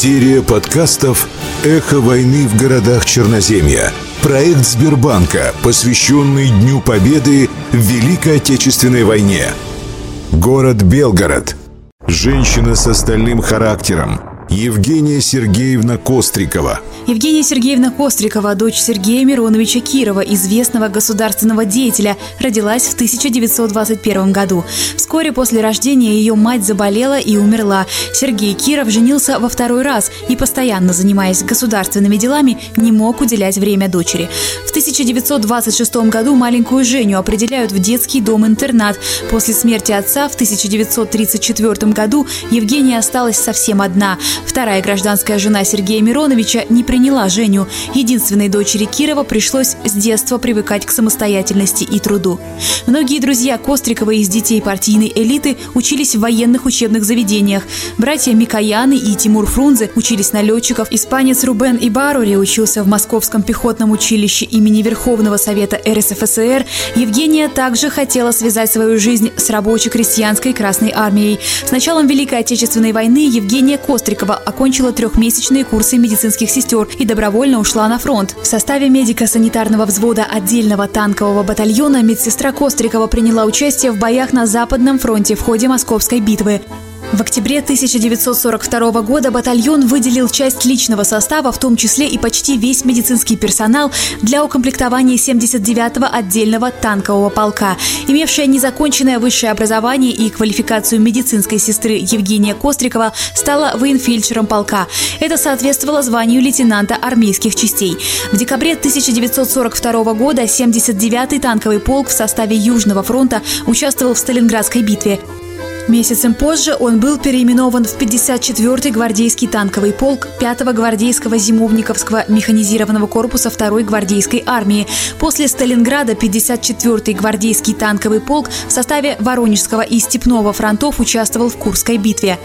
Серия подкастов «Эхо войны в городах Черноземья». Проект Сбербанка, посвященный Дню Победы в Великой Отечественной войне. Город Белгород. Женщина с остальным характером – Евгения Сергеевна Кострикова. Евгения Сергеевна Кострикова, дочь Сергея Мироновича Кирова, известного государственного деятеля, родилась в 1921 году. Вскоре после рождения ее мать заболела и умерла. Сергей Киров женился во второй раз и, постоянно занимаясь государственными делами, не мог уделять время дочери. В 1926 году маленькую Женю определяют в детский дом-интернат. После смерти отца в 1934 году Евгения осталась совсем одна – Вторая гражданская жена Сергея Мироновича не приняла Женю. Единственной дочери Кирова пришлось с детства привыкать к самостоятельности и труду. Многие друзья Кострикова из детей партийной элиты учились в военных учебных заведениях. Братья Микояны и Тимур Фрунзе учились на летчиков. Испанец Рубен Ибарури учился в Московском пехотном училище имени Верховного Совета РСФСР. Евгения также хотела связать свою жизнь с рабоче-крестьянской Красной Армией. С началом Великой Отечественной войны Евгения Кострикова Новикова окончила трехмесячные курсы медицинских сестер и добровольно ушла на фронт. В составе медико-санитарного взвода отдельного танкового батальона медсестра Кострикова приняла участие в боях на Западном фронте в ходе Московской битвы. В октябре 1942 года батальон выделил часть личного состава, в том числе и почти весь медицинский персонал, для укомплектования 79-го отдельного танкового полка. Имевшая незаконченное высшее образование и квалификацию медицинской сестры Евгения Кострикова стала военфельдшером полка. Это соответствовало званию лейтенанта армейских частей. В декабре 1942 года 79-й танковый полк в составе Южного фронта участвовал в Сталинградской битве. Месяцем позже он был переименован в 54-й гвардейский танковый полк 5-го гвардейского зимовниковского механизированного корпуса 2-й гвардейской армии. После Сталинграда 54-й гвардейский танковый полк в составе Воронежского и Степного фронтов участвовал в Курской битве.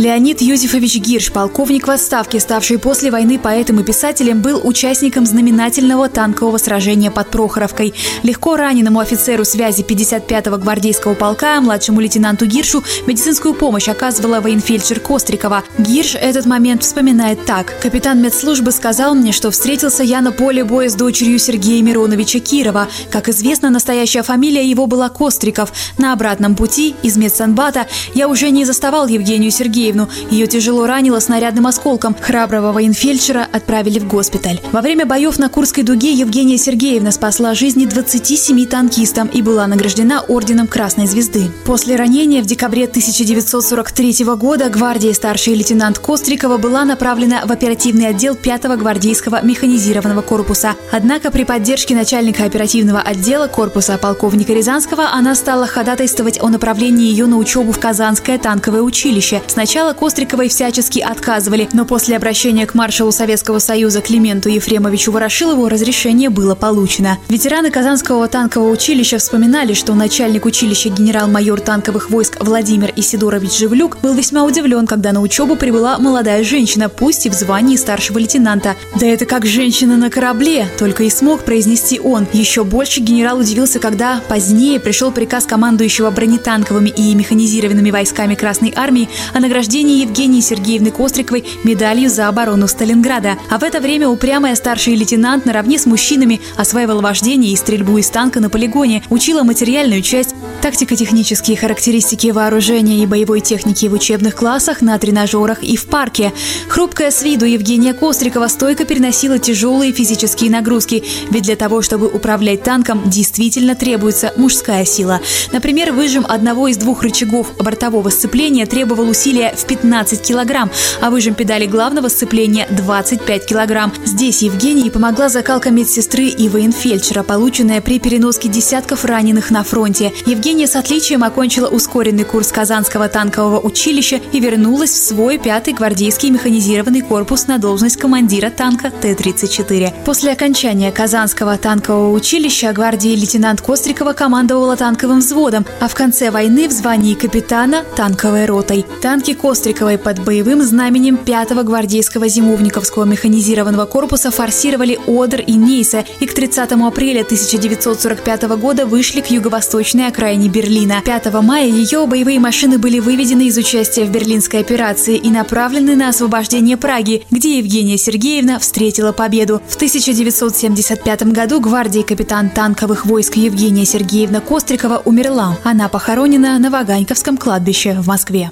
Леонид Юзефович Гирш, полковник в отставке, ставший после войны поэтом и писателем, был участником знаменательного танкового сражения под Прохоровкой. Легко раненому офицеру связи 55-го гвардейского полка, младшему лейтенанту Гиршу, медицинскую помощь оказывала военфельдшер Кострикова. Гирш этот момент вспоминает так. «Капитан медслужбы сказал мне, что встретился я на поле боя с дочерью Сергея Мироновича Кирова. Как известно, настоящая фамилия его была Костриков. На обратном пути из медсанбата я уже не заставал Евгению Сергеевну Сергеевну. Ее тяжело ранило снарядным осколком. Храброго военфельдшера отправили в госпиталь. Во время боев на Курской дуге Евгения Сергеевна спасла жизни 27 танкистам и была награждена орденом Красной Звезды. После ранения в декабре 1943 года гвардии старший лейтенант Кострикова была направлена в оперативный отдел 5-го гвардейского механизированного корпуса. Однако при поддержке начальника оперативного отдела корпуса полковника Рязанского она стала ходатайствовать о направлении ее на учебу в Казанское танковое училище. Сначала Сначала Костриковой всячески отказывали, но после обращения к маршалу Советского Союза Клименту Ефремовичу Ворошилову разрешение было получено. Ветераны Казанского танкового училища вспоминали, что начальник училища генерал-майор танковых войск Владимир Исидорович Живлюк был весьма удивлен, когда на учебу прибыла молодая женщина, пусть и в звании старшего лейтенанта. «Да это как женщина на корабле!» – только и смог произнести он. Еще больше генерал удивился, когда позднее пришел приказ командующего бронетанковыми и механизированными войсками Красной Армии о награждении награждение Евгении Сергеевны Костриковой медалью за оборону Сталинграда. А в это время упрямая старший лейтенант наравне с мужчинами осваивал вождение и стрельбу из танка на полигоне, учила материальную часть, тактико-технические характеристики вооружения и боевой техники в учебных классах, на тренажерах и в парке. Хрупкая с виду Евгения Кострикова стойко переносила тяжелые физические нагрузки, ведь для того, чтобы управлять танком, действительно требуется мужская сила. Например, выжим одного из двух рычагов бортового сцепления требовал усилия в 15 килограмм, а выжим педали главного сцепления 25 килограмм. Здесь Евгении помогла закалка медсестры и военфельдшера, полученная при переноске десятков раненых на фронте. Евгения с отличием окончила ускоренный курс Казанского танкового училища и вернулась в свой пятый гвардейский механизированный корпус на должность командира танка Т-34. После окончания Казанского танкового училища гвардии лейтенант Кострикова командовала танковым взводом, а в конце войны в звании капитана – танковой ротой. Танки Костриковой под боевым знаменем 5-го гвардейского зимовниковского механизированного корпуса форсировали Одер и Нейса и к 30 апреля 1945 года вышли к юго-восточной окраине Берлина. 5 мая ее боевые машины были выведены из участия в берлинской операции и направлены на освобождение Праги, где Евгения Сергеевна встретила победу. В 1975 году гвардии капитан танковых войск Евгения Сергеевна Кострикова умерла. Она похоронена на Ваганьковском кладбище в Москве.